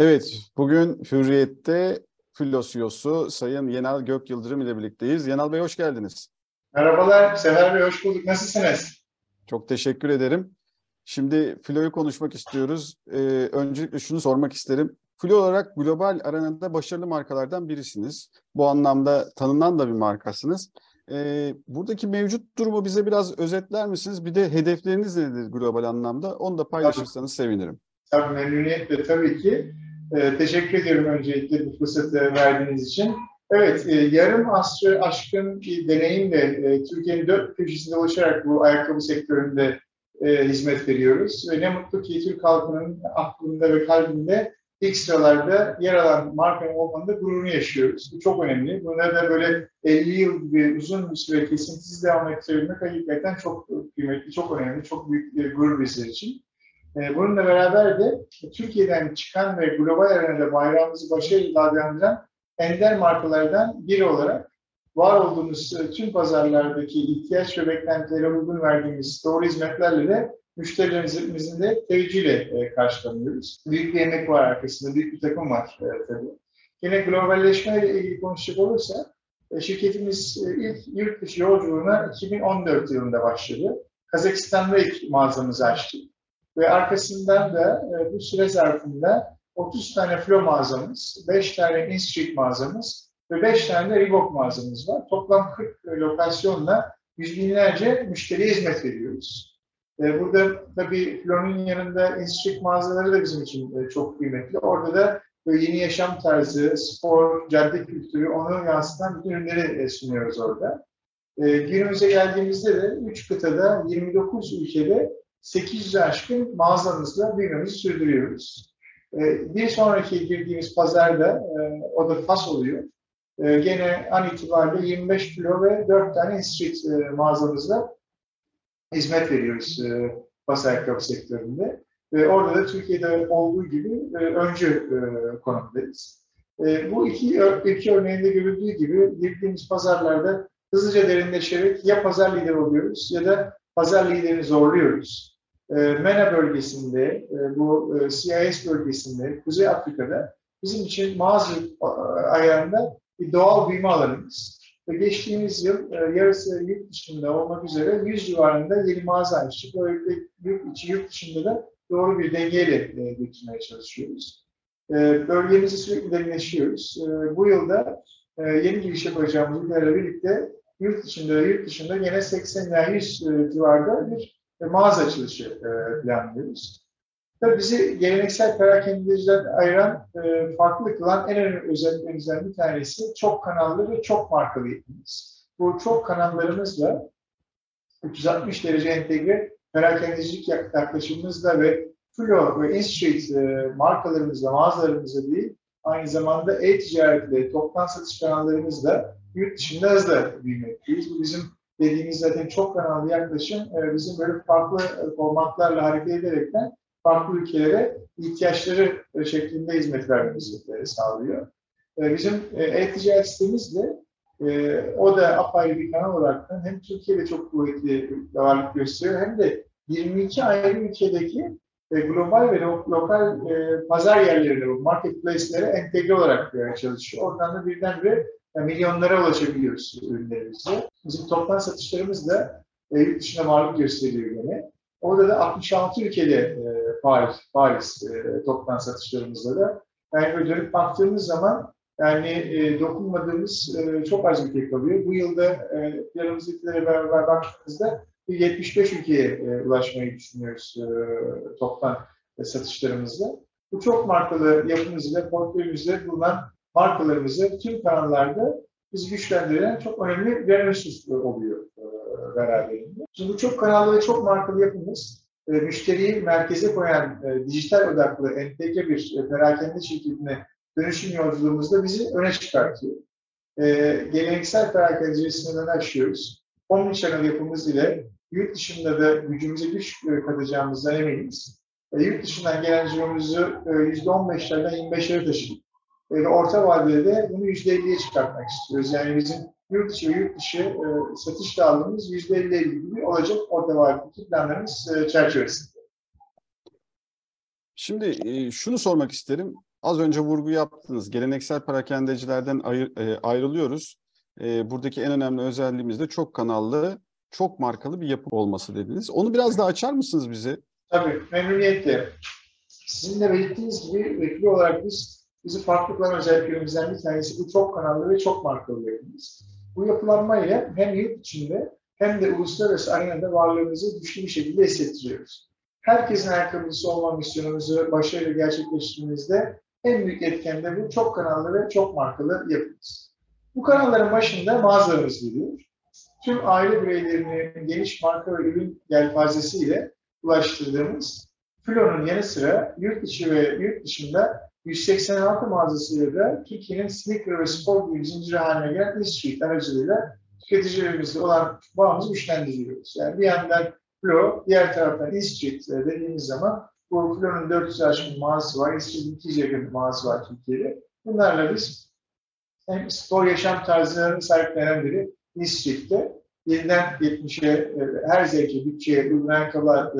Evet, bugün Hürriyet'te Filosyos'u Sayın Yenal Gök Yıldırım ile birlikteyiz. Yenal Bey hoş geldiniz. Merhabalar, Sefer Bey hoş bulduk. Nasılsınız? Çok teşekkür ederim. Şimdi Filo'yu konuşmak istiyoruz. Ee, öncelikle şunu sormak isterim. Filo olarak global arenada başarılı markalardan birisiniz. Bu anlamda tanınan da bir markasınız. Ee, buradaki mevcut durumu bize biraz özetler misiniz? Bir de hedefleriniz nedir global anlamda? Onu da paylaşırsanız tabii. sevinirim. Tabii memnuniyetle tabii ki. Ee, teşekkür ediyorum öncelikle bu fırsatı verdiğiniz için. Evet, e, yarım asrı aşkın bir deneyimle e, Türkiye'nin dört köşesinde oluşarak bu ayakkabı sektöründe e, hizmet veriyoruz. Ve ne mutlu ki Türk halkının aklında ve kalbinde ilk sıralarda yer alan markanın olmanında gururunu yaşıyoruz. Bu çok önemli. Buna da böyle 50 yıl gibi uzun bir süre kesintisiz devam ettirebilmek hakikaten çok kıymetli, çok önemli, çok büyük bir gurur bizler için. Ee, bununla beraber de Türkiye'den çıkan ve global arenada bayrağımızı başarıyla dalgalandıran ender markalardan biri olarak var olduğumuz e, tüm pazarlardaki ihtiyaç ve beklentilere uygun verdiğimiz doğru hizmetlerle de müşterilerimizin de teveccühle e, karşılanıyoruz. Büyük bir emek var arkasında, büyük bir takım var e, tabii. Yine globalleşme ile ilgili konuşacak olursa, şirketimiz ilk yurt dışı yolculuğuna 2014 yılında başladı. Kazakistan'da ilk mağazamızı açtık. Ve arkasından da e, bu süre zarfında 30 tane Flo mağazamız, 5 tane InStreet mağazamız ve 5 tane de Reebok mağazamız var. Toplam 40 lokasyonla yüz binlerce müşteriye hizmet veriyoruz. E, burada tabii Flo'nun yanında InStreet mağazaları da bizim için e, çok kıymetli. Orada da yeni yaşam tarzı, spor, cadde kültürü onu yansıtan bütün ürünleri sunuyoruz orada. Günümüze geldiğimizde de 3 kıtada 29 ülkede 800'e aşkın mağazamızla büyümemizi sürdürüyoruz. Ee, bir sonraki girdiğimiz pazarda, e, o da Fas oluyor. Ee, gene an itibariyle 25 kilo ve 4 tane street e, mağazamızla hizmet veriyoruz e, Fas ayakkabı sektöründe. Ve orada da Türkiye'de olduğu gibi öncü konumdayız. Bu iki, iki örneğinde görüldüğü gibi girdiğimiz pazarlarda hızlıca derinleşerek ya pazar lideri oluyoruz ya da pazar liderini zorluyoruz. E, MENA bölgesinde, e, bu e, CIS bölgesinde, Kuzey Afrika'da bizim için mağaza ayarında bir doğal büyüme alanımız. Ve geçtiğimiz yıl e, yarısı yurt dışında olmak üzere 100 civarında yeni mağaza açtık. Böylelikle yurt içi, yurt dışında da doğru bir dengeyle e, götürmeye çalışıyoruz. E, bölgemizi sürekli derinleşiyoruz. E, bu yılda e, yeni giriş yapacağımız birlikte yurt ve yurt dışında yine 80 ila 100 e, civarında bir e, mağaza açılışı e, planlıyoruz. Tabii bizi geleneksel perakendeciden ayıran, farklı kılan en önemli özelliklerimizden bir tanesi çok kanallı ve çok markalı yapımız. Bu çok kanallarımızla 360 derece entegre perakendecilik yaklaşımımızla ve Flo ve InStreet markalarımızla, mağazalarımızla değil, aynı zamanda e-ticaretle, toptan satış kanallarımızla yurt dışında hızla büyümekteyiz. Bu bizim dediğimiz zaten çok kanallı yaklaşım e, bizim böyle farklı e, formatlarla hareket ederekten farklı ülkelere ihtiyaçları e, şeklinde hizmet vermemizi sağlıyor. Bizim e-ticaret sistemimiz de o da apayrı bir kanal olarak hem Türkiye'de çok kuvvetli varlık gösteriyor hem de 22 ayrı ülkedeki global ve lokal pazar yerlerine, marketplace'lere entegre olarak çalışıyor. Oradan da birdenbire milyonlara ulaşabiliyoruz ürünlerimizle. Bizim toplam satışlarımız da e, yurt dışına varlık gösteriyor yine. Orada da 66 ülkede e, Paris, Paris e, toplam satışlarımızda da. Yani böyle dönüp baktığımız zaman yani e, dokunmadığımız e, çok az ülke kalıyor. Bu yılda e, planımızdakilere beraber baktığımızda 75 ülkeye e, ulaşmayı düşünüyoruz e, toplam e, satışlarımızda. Bu çok markalı yapımızla, portföyümüzde bulunan markalarımızı tüm kanallarda biz güçlendiren çok önemli resurs oluyor e, beraberinde. Şimdi bu çok kanallı ve çok markalı yapımız e, müşteriyi merkeze koyan e, dijital odaklı entegre bir perakende şirketine dönüşüm yolculuğumuzda bizi öne çıkartıyor. Geleneksel perakendecilik sınırlarını aşıyoruz. Omnichannel yapımız ile yurt dışında da gücümüze güç katacağımızdan eminiz. Yurt dışından gelen ciromuzu e, %15'lerden 25'lere taşıdık ve orta vadede de bunu %50'ye çıkartmak istiyoruz. Yani bizim yurt içi ve yurt dışı e, satış dağılımımız %50 gibi olacak orta vadedeki planlarımız e, çerçevesinde. Şimdi e, şunu sormak isterim. Az önce vurgu yaptınız. Geleneksel parakendecilerden ayır, e, ayrılıyoruz. E, buradaki en önemli özelliğimiz de çok kanallı, çok markalı bir yapı olması dediniz. Onu biraz daha açar mısınız bize? Tabii, memnuniyetle. Sizin de belirttiğiniz gibi vekili olarak biz, bizi farklı kılan özelliklerimizden bir tanesi bu çok kanallı ve çok markalı yapımız. Bu yapılanmayla hem yurt içinde hem de uluslararası arenada varlığımızı güçlü bir şekilde hissettiriyoruz. Herkesin ayakkabıcısı olma misyonumuzu başarıyla gerçekleştirmemizde en büyük etken de bu çok kanallı ve çok markalı yapımız. Bu kanalların başında mağazalarımız geliyor. Tüm aile bireylerinin geniş marka ve ürün yelpazesiyle ulaştırdığımız Flo'nun yanı sıra yurt içi ve yurt dışında 186 mağazasıyla da Türkiye'nin sneaker ve spor gibi zinciri haline gelen e-street aracılığıyla tüketicilerimizle olan bağımızı güçlendiriyoruz. Yani bir yandan Flo, diğer taraftan e-street dediğimiz zaman bu Flo'nun 400 aşkın mağazası var, e-street'in 200 yakın mağazası var Türkiye'de. Bunlarla biz hem spor yaşam tarzlarını sahiplenen biri e-street'te 7'den 70'e her zevke, bütçeye uygun ayakkabılarla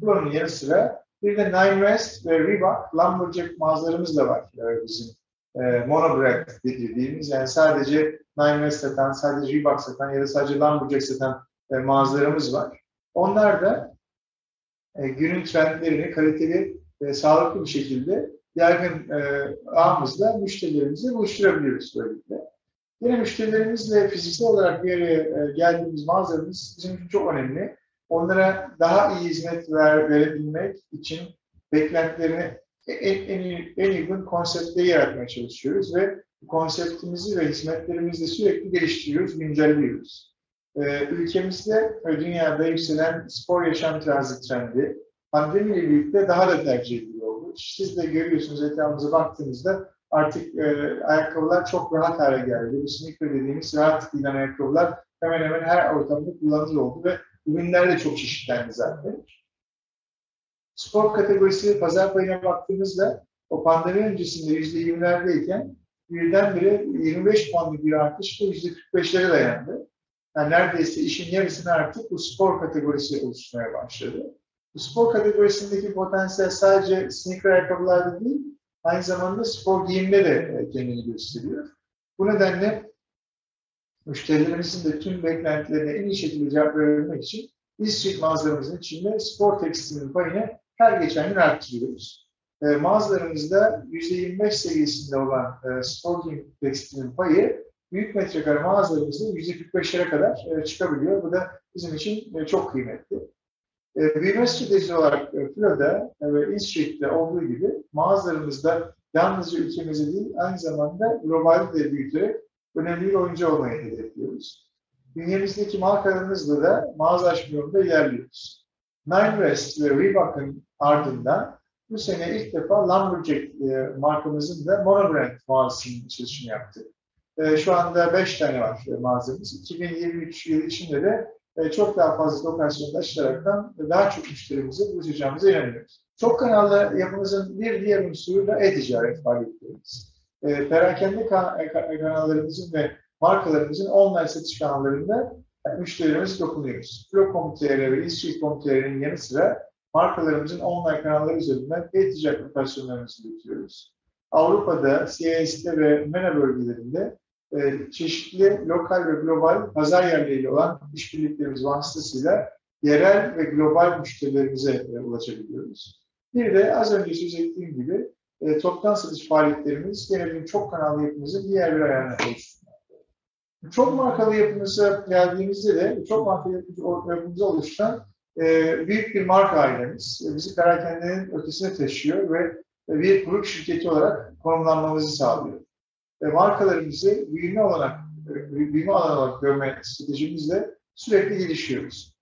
Flo'nun yanı sıra bir de Nine West ve Reebok Lumberjack mağazalarımız da var yani bizim e, monobrand dediğimiz yani sadece Nine West satan, sadece Reebok satan ya da sadece Lumberjack satan e, mağazalarımız var. Onlar da e, günün trendlerini kaliteli ve sağlıklı bir şekilde yaygın e, ağımızla müşterilerimizle buluşturabiliyoruz böylelikle. Yine müşterilerimizle fiziksel olarak bir araya e, geldiğimiz mağazalarımız bizim için çok önemli onlara daha iyi hizmet ver, verebilmek için beklentilerini en, en, en uygun konseptleri yaratmaya çalışıyoruz ve konseptimizi ve hizmetlerimizi sürekli geliştiriyoruz, güncelliyoruz. Ee, ülkemizde ve dünyada yükselen spor yaşam tarzı trendi pandemiyle birlikte daha da tercih ediliyor oldu. Siz de görüyorsunuz etrafımıza baktığınızda artık e, ayakkabılar çok rahat hale geldi. Bu sneaker dediğimiz rahat giyilen ayakkabılar hemen hemen her ortamda kullanılır oldu ve Ürünler de çok çeşitlendi zaten. Spor kategorisi pazar payına baktığımızda o pandemi öncesinde %20'lerdeyken birdenbire 25 puanlık bir artışla %45'lere dayandı. Yani neredeyse işin yarısını artık bu spor kategorisi oluşturmaya başladı. Bu spor kategorisindeki potansiyel sadece sneaker ayakkabılarda değil, aynı zamanda spor giyimde de kendini gösteriyor. Bu nedenle müşterilerimizin de tüm beklentilerine en iyi şekilde cevap verebilmek için İsçik mağazalarımızın içinde spor tekstilinin payını her geçen gün arttırıyoruz. E, mağazalarımızda %25 seviyesinde olan e, spor tekstilinin payı büyük metrekare mağazalarımızda %45'lere kadar e, çıkabiliyor. Bu da bizim için e, çok kıymetli. E, büyüme stratejisi olarak e, Filo'da e, ve İsçik'te olduğu gibi mağazalarımızda yalnızca ülkemizde değil aynı zamanda globalde de büyüterek önemli bir oyuncu olmayı hedefliyoruz. Dünyamızdaki markalarımızla da mağaza açma yolunda ilerliyoruz. Nine West ve Reebok'un ardından bu sene ilk defa Lumberjack e, markamızın da monobrand mağazasının açılışını yaptık. E, şu anda 5 tane var e, mağazamız. 2023 yılı içinde de çok daha fazla lokasyonda açılaraktan daha çok müşterimize buluşacağımıza inanıyoruz. Çok kanallı yapımızın bir diğer unsuru da e-ticaret faaliyetlerimiz e, perakende e, kanallarımızın ve markalarımızın online satış kanallarında yani müşterilerimize dokunuyoruz. Pro.com.tr ve İsviçre.com.tr'nin yanı sıra markalarımızın online kanalları üzerinden e-ticaret operasyonlarımızı yürütüyoruz. Avrupa'da, CIS'te ve MENA bölgelerinde e, çeşitli lokal ve global pazar yerleriyle olan işbirliklerimiz vasıtasıyla yerel ve global müşterilerimize e, ulaşabiliyoruz. Bir de az önce söz ettiğim gibi e, toptan satış faaliyetlerimiz genelin çok kanallı yapımızın diğer bir ayağına oluşturmakta. Çok markalı yapımıza geldiğimizde de çok markalı yapımızı oluşturan e, büyük bir marka ailemiz. E, bizi perakendenin ötesine taşıyor ve e, bir grup şirketi olarak konumlanmamızı sağlıyor. E, markalarımızı büyüme olarak, e, büyüme alanı olarak görme stratejimizle sürekli gelişiyoruz.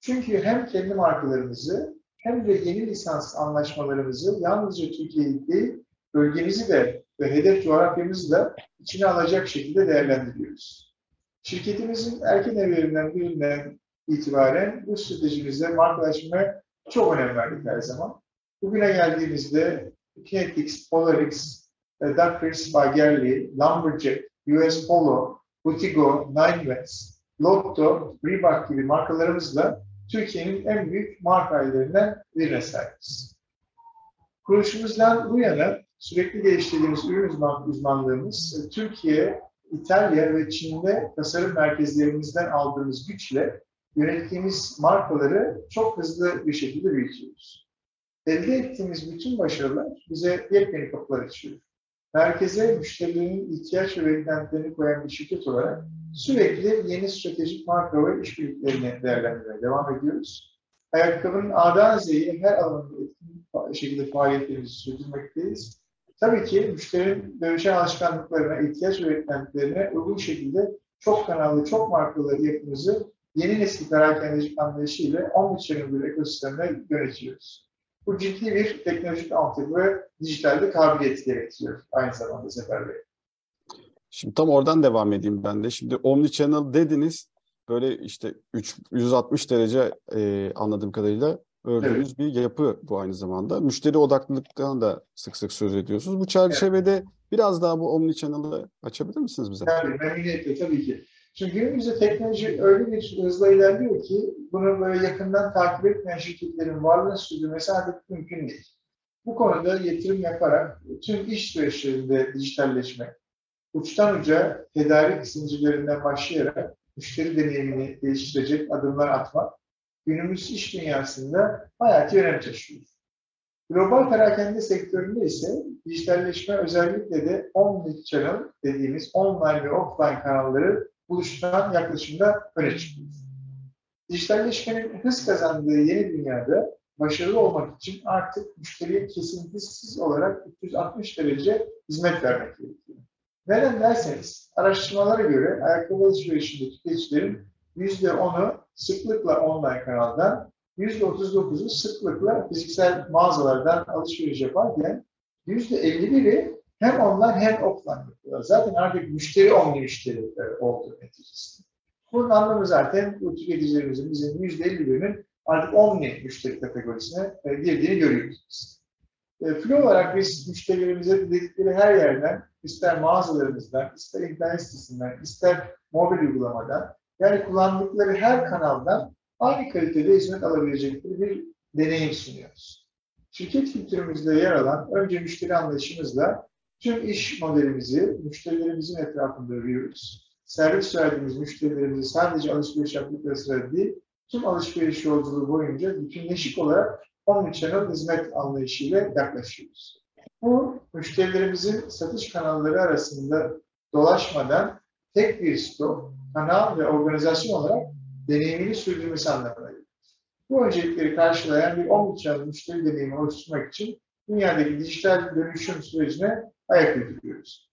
Çünkü hem kendi markalarımızı hem de yeni lisans anlaşmalarımızı yalnızca Türkiye'yi değil, bölgemizi de ve hedef coğrafyamızı da içine alacak şekilde değerlendiriyoruz. Şirketimizin erken evrelerinden birinden itibaren bu stratejimizde markalaşmaya çok önem verdik her zaman. Bugüne geldiğimizde Kinetix, Polarix, Duckers, Bagerli, Lumberjack, US Polo, Butigo, Nine West, Lotto, Reebok gibi markalarımızla Türkiye'nin en büyük marka ailelerinden birine sahibiz. Kuruluşumuzdan bu yana sürekli geliştirdiğimiz ürün uzman, uzmanlığımız e, Türkiye, İtalya ve Çin'de tasarım merkezlerimizden aldığımız güçle yönettiğimiz markaları çok hızlı bir şekilde büyütüyoruz. Elde ettiğimiz bütün başarılar bize yepyeni kapılar açıyor. Merkeze müşterilerin ihtiyaç ve beklentilerini koyan bir şirket olarak sürekli yeni stratejik marka ve işbirliklerini değerlendirmeye devam ediyoruz. Ayakkabının A'dan Z'ye her alanda etkin şekilde faaliyetlerimizi sürdürmekteyiz. Tabii ki müşterinin dönüşen alışkanlıklarına, ihtiyaç ve beklentilerine uygun şekilde çok kanallı, çok markalı yapımızı yeni nesil perakendecilik anlayışıyla omnichannel bir ekosistemde yönetiyoruz. Bu ciddi bir teknolojik altyapı ve dijitalde kabiliyet gerektiriyor aynı zamanda Sefer Bey. Şimdi tam oradan devam edeyim ben de. Şimdi omnichannel dediniz. Böyle işte 360 derece e, anladığım kadarıyla ördüğünüz evet. bir yapı bu aynı zamanda. Müşteri odaklılıktan da sık sık söz ediyorsunuz. Bu çerçevede evet. biraz daha bu omnichannel'ı açabilir misiniz bize? Tabii, memnuniyetle tabii ki. Çünkü günümüzde teknoloji öyle bir hızla ilerliyor ki bunu böyle yakından takip etmeyen şirketlerin varlığını sürdürmesi artık mümkün değil. Bu konuda yatırım yaparak tüm iş süreçlerinde dijitalleşmek, uçtan uca tedarik zincirlerinden başlayarak müşteri deneyimini değiştirecek adımlar atmak günümüz iş dünyasında hayati önem taşıyor. Global perakende sektöründe ise dijitalleşme özellikle de omnichannel dediğimiz online ve offline kanalları buluşturan yaklaşımda öne çıkıyor. Dijitalleşmenin hız kazandığı yeni dünyada başarılı olmak için artık müşteriye kesintisiz olarak 360 derece hizmet vermek gerekiyor. Neden derseniz, araştırmalara göre ayakkabı alışverişinde tüketicilerin %10'u sıklıkla online kanaldan, %39'u sıklıkla fiziksel mağazalardan alışveriş yaparken %51'i hem online hem offline yapıyorlar. Zaten artık müşteri omni müşteri e, oldu neticesinde. Bunun anlamı zaten bu tüketicilerimizin bizim %51'inin artık omni müşteri kategorisine e, girdiğini görüyoruz. E, Flo olarak biz müşterilerimize dedikleri her yerden, ister mağazalarımızdan, ister internet sitesinden, ister mobil uygulamadan, yani kullandıkları her kanaldan aynı kalitede hizmet alabilecekleri bir deneyim sunuyoruz. Şirket kültürümüzde yer alan önce müşteri anlayışımızla tüm iş modelimizi müşterilerimizin etrafında örüyoruz. Servis verdiğimiz müşterilerimizi sadece alışveriş yaptıkları sırada değil, tüm alışveriş yolculuğu boyunca bütünleşik olarak omnichannel hizmet anlayışıyla yaklaşıyoruz. Bu müşterilerimizin satış kanalları arasında dolaşmadan tek bir stok, kanal ve organizasyon olarak deneyimini sürdürmesi anlamına gelir. Bu öncelikleri karşılayan bir omnichannel müşteri deneyimi oluşturmak için dünyadaki dijital dönüşüm sürecine ayak uyduruyoruz.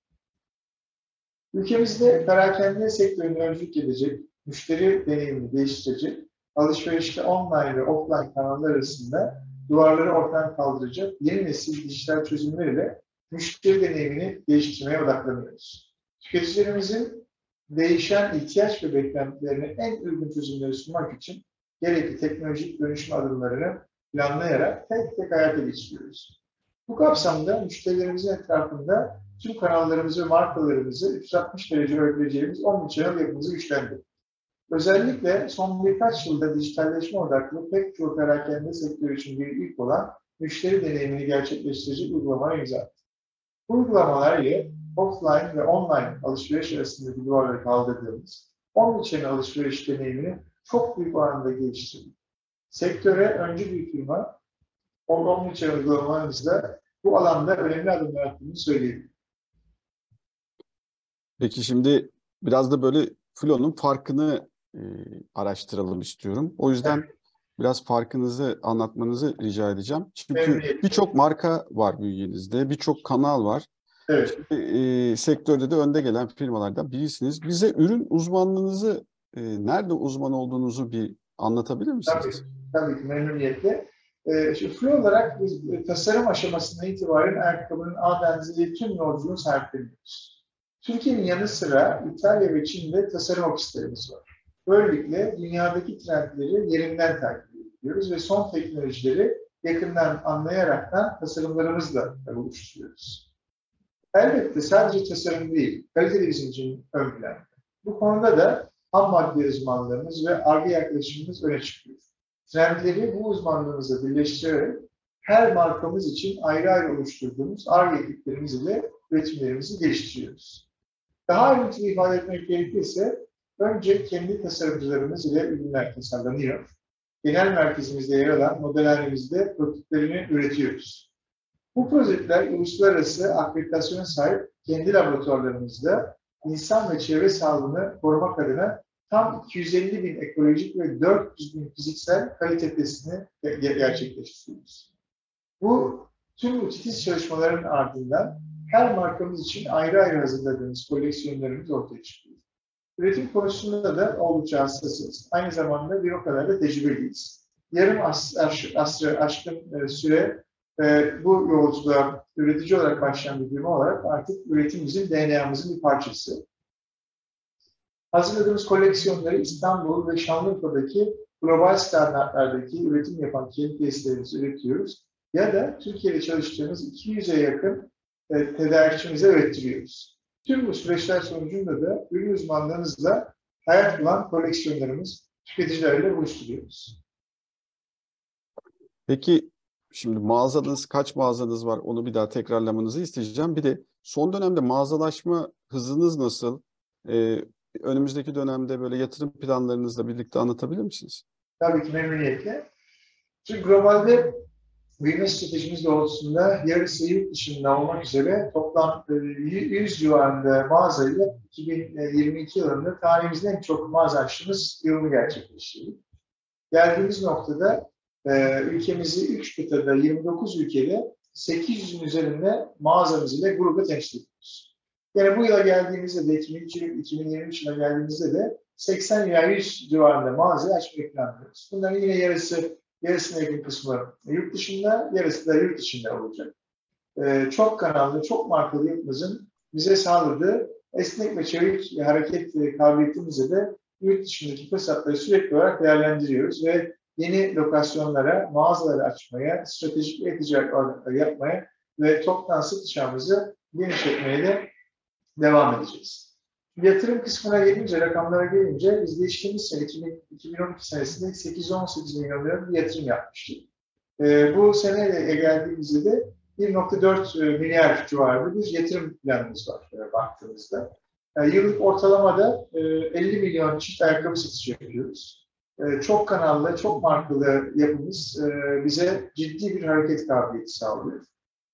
Ülkemizde perakende sektörünü öncülük edecek, müşteri deneyimini değiştirecek, alışverişte online ve offline kanallar arasında duvarları ortadan kaldıracak yeni nesil dijital çözümler ile müşteri deneyimini değiştirmeye odaklanıyoruz. Tüketicilerimizin değişen ihtiyaç ve beklentilerine en uygun çözümleri sunmak için gerekli teknolojik dönüşüm adımlarını planlayarak tek tek hayata geçiriyoruz. Bu kapsamda müşterilerimizin etrafında tüm kanallarımızı ve markalarımızı 360 derece örgüleyeceğimiz omnichannel yapımızı güçlendirdik. Özellikle son birkaç yılda dijitalleşme odaklı pek çok perakende sektörü için bir ilk olan müşteri deneyimini gerçekleştirecek uygulamalar imza attı. Bu uygulamalar ile offline ve online alışveriş arasındaki duvarları kaldırdığımız omnichannel alışveriş deneyimini çok büyük oranda geliştirdik. Sektöre öncü bir firma omnichannel uygulamalarımızda bu alanda önemli adımlar attığını söyleyebilirim. Peki şimdi biraz da böyle Flo'nun farkını e, araştıralım istiyorum. O yüzden evet. biraz farkınızı anlatmanızı rica edeceğim. Çünkü evet. birçok marka var bünyenizde, birçok kanal var. Evet. Şimdi, e, sektörde de önde gelen firmalardan birisiniz. Bize ürün uzmanlığınızı, e, nerede uzman olduğunuzu bir anlatabilir misiniz? Tabii, tabii memnuniyetle. E, şimdi Flo olarak biz e, tasarım aşamasından itibaren ayakkabının A benzeri tüm yolculuğunu sahipleniyoruz. Türkiye'nin yanı sıra İtalya ve Çin'de tasarım ofislerimiz var. Böylelikle dünyadaki trendleri yerinden takip ediyoruz ve son teknolojileri yakından anlayaraktan tasarımlarımızla oluşturuyoruz. Elbette sadece tasarım değil, kalite de bizim için ön planda. Bu konuda da ham madde uzmanlarımız ve ARGE yaklaşımımız öne çıkıyor. Trendleri bu uzmanlığımızla birleştirerek her markamız için ayrı ayrı oluşturduğumuz ARGE ekiplerimiz ile üretimlerimizi geliştiriyoruz. Daha ayrıntılı ifade etmek gerekirse, önce kendi tasarımcılarımız ile ürünler tasarlanıyor. Genel merkezimizde yer alan modelhanemizde prototiplerini üretiyoruz. Bu projeler uluslararası akreditasyona sahip kendi laboratuvarlarımızda insan ve çevre sağlığını korumak adına tam 250 bin ekolojik ve 400 bin fiziksel kalite testini gerçekleştiriyoruz. Bu tüm bu titiz çalışmaların ardından her markamız için ayrı ayrı hazırladığımız koleksiyonlarımız ortaya çıkıyor. Üretim konusunda da oldukça hassasız. Aynı zamanda bir o kadar da tecrübeliyiz. Yarım asrı, asrı aşkın e, süre e, bu yolculuğa üretici olarak başlayan bir olarak artık üretimimizin DNA'mızın bir parçası. Hazırladığımız koleksiyonları İstanbul ve Şanlıurfa'daki global standartlardaki üretim yapan kendi tesislerimizi üretiyoruz. Ya da Türkiye'de çalıştığımız 200'e yakın e, tedarikçimize ürettiriyoruz. Tüm bu süreçler sonucunda da ürün uzmanlarımızla hayat bulan koleksiyonlarımız tüketicilerle buluşturuyoruz. Peki şimdi mağazanız kaç mağazanız var onu bir daha tekrarlamanızı isteyeceğim. Bir de son dönemde mağazalaşma hızınız nasıl? Ee, önümüzdeki dönemde böyle yatırım planlarınızla birlikte anlatabilir misiniz? Tabii ki memnuniyetle. Çünkü globalde büyüme stratejimiz doğrultusunda yarısı yurt dışında olmak üzere toplam 100 e, civarında mağazayla 2022 yılında tarihimizin en çok mağaza açtığımız yılını gerçekleştirdik. Geldiğimiz noktada e, ülkemizi 3 kıtada 29 ülkede 800'ün üzerinde mağazamız ile grubu temsil ediyoruz. Yani bu yıla geldiğimizde de 2023 yılına geldiğimizde de 80 ila 100 civarında mağaza açmayı planlıyoruz. Bunların yine yarısı yarısına yakın kısmı yurt dışında, yarısı da yurt içinde olacak. Ee, çok kanallı, çok markalı yapımızın bize sağladığı esnek ve çevik hareket kabiliyetimizle de yurt dışındaki fırsatları sürekli olarak değerlendiriyoruz ve yeni lokasyonlara, mağazaları açmaya, stratejik ve ticaret yapmaya ve toptan satış ağımızı genişletmeye de devam edeceğiz. Yatırım kısmına gelince, rakamlara gelince biz geçtiğimiz sene 2012 senesinde 8-18 milyon lira bir yatırım yapmıştık. E, bu sene geldiğimizde de 1.4 e, milyar civarında bir yatırım planımız var e, baktığımızda. E, yıllık ortalamada e, 50 milyon çift ayakkabı satışı yapıyoruz. E, çok kanallı, çok markalı yapımız e, bize ciddi bir hareket kabiliyeti sağlıyor.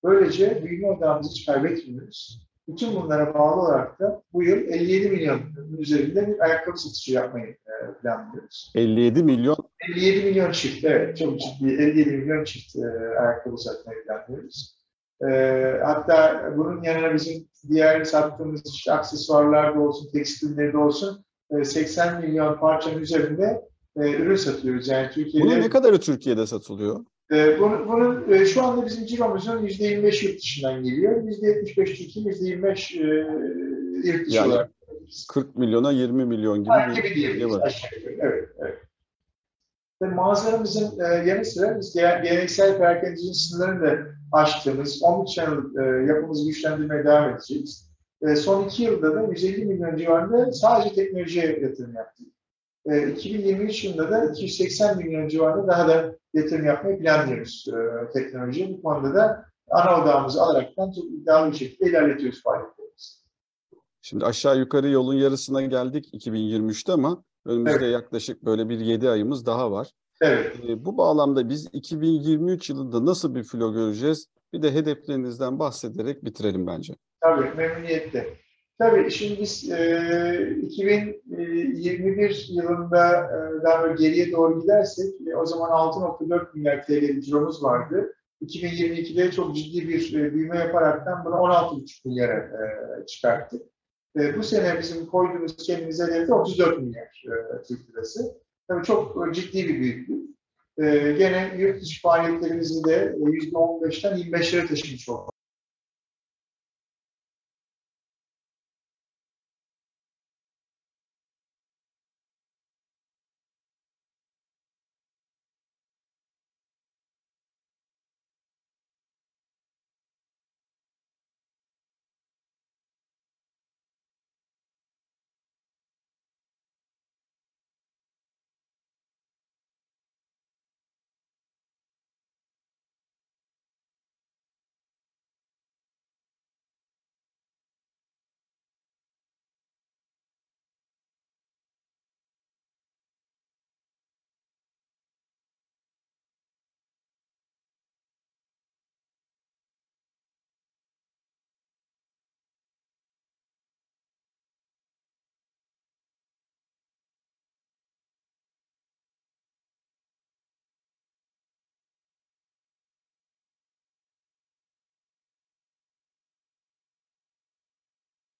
Böylece büyüme odağımızı hiç kaybetmiyoruz. Bütün bunlara bağlı olarak da bu yıl 57 milyon üzerinde bir ayakkabı satışı yapmayı e, planlıyoruz. 57 milyon? 57 milyon çift, evet çok ciddi 57 milyon çift e, ayakkabı satmayı planlıyoruz. E, hatta bunun yanına bizim diğer sattığımız işte aksesuarlar da olsun, tekstilleri de olsun 80 milyon parçanın üzerinde ürün satıyoruz. Yani Türkiye'de... Bunun ne kadarı Türkiye'de satılıyor? Ee, bunun, bunun e, şu anda bizim ciromuzun %25 yurt dışından geliyor. %75 Türkiye, %25 e, yurt dışı yani olarak. 40 milyona 20 milyon gibi bir şey var. Evet, evet. Ve mağazalarımızın e, yanı sıra biz geleneksel perakendicinin sınırlarını da aştığımız omnichannel e, yapımızı güçlendirmeye devam edeceğiz. E, son iki yılda da 150 milyon civarında sadece teknolojiye yatırım yaptık. E, 2023 yılında da 280 milyon civarında daha da yatırım yapmayı planlıyoruz e, teknolojiye. Bu konuda da ana odağımızı alaraktan çok iddialı bir şekilde ilerletiyoruz faaliyetlerimizi. Şimdi aşağı yukarı yolun yarısına geldik 2023'te ama önümüzde evet. yaklaşık böyle bir 7 ayımız daha var. Evet. E, bu bağlamda biz 2023 yılında nasıl bir filo göreceğiz? Bir de hedeflerinizden bahsederek bitirelim bence. Tabii memnuniyetle. Tabii şimdi biz e, 2021 yılında e, daha böyle geriye doğru gidersek e, o zaman 6.4 milyar TL ciromuz vardı. 2022'de çok ciddi bir e, büyüme yaparaktan bunu 16,5 milyara e, çıkarttık. E, bu sene bizim koyduğumuz kendimize hedefi 34 milyar e, Türk lirası. Tabii çok ciddi bir büyüklük. E, gene yurt dışı faaliyetlerimizi de %15'ten 25'lere taşımış olduk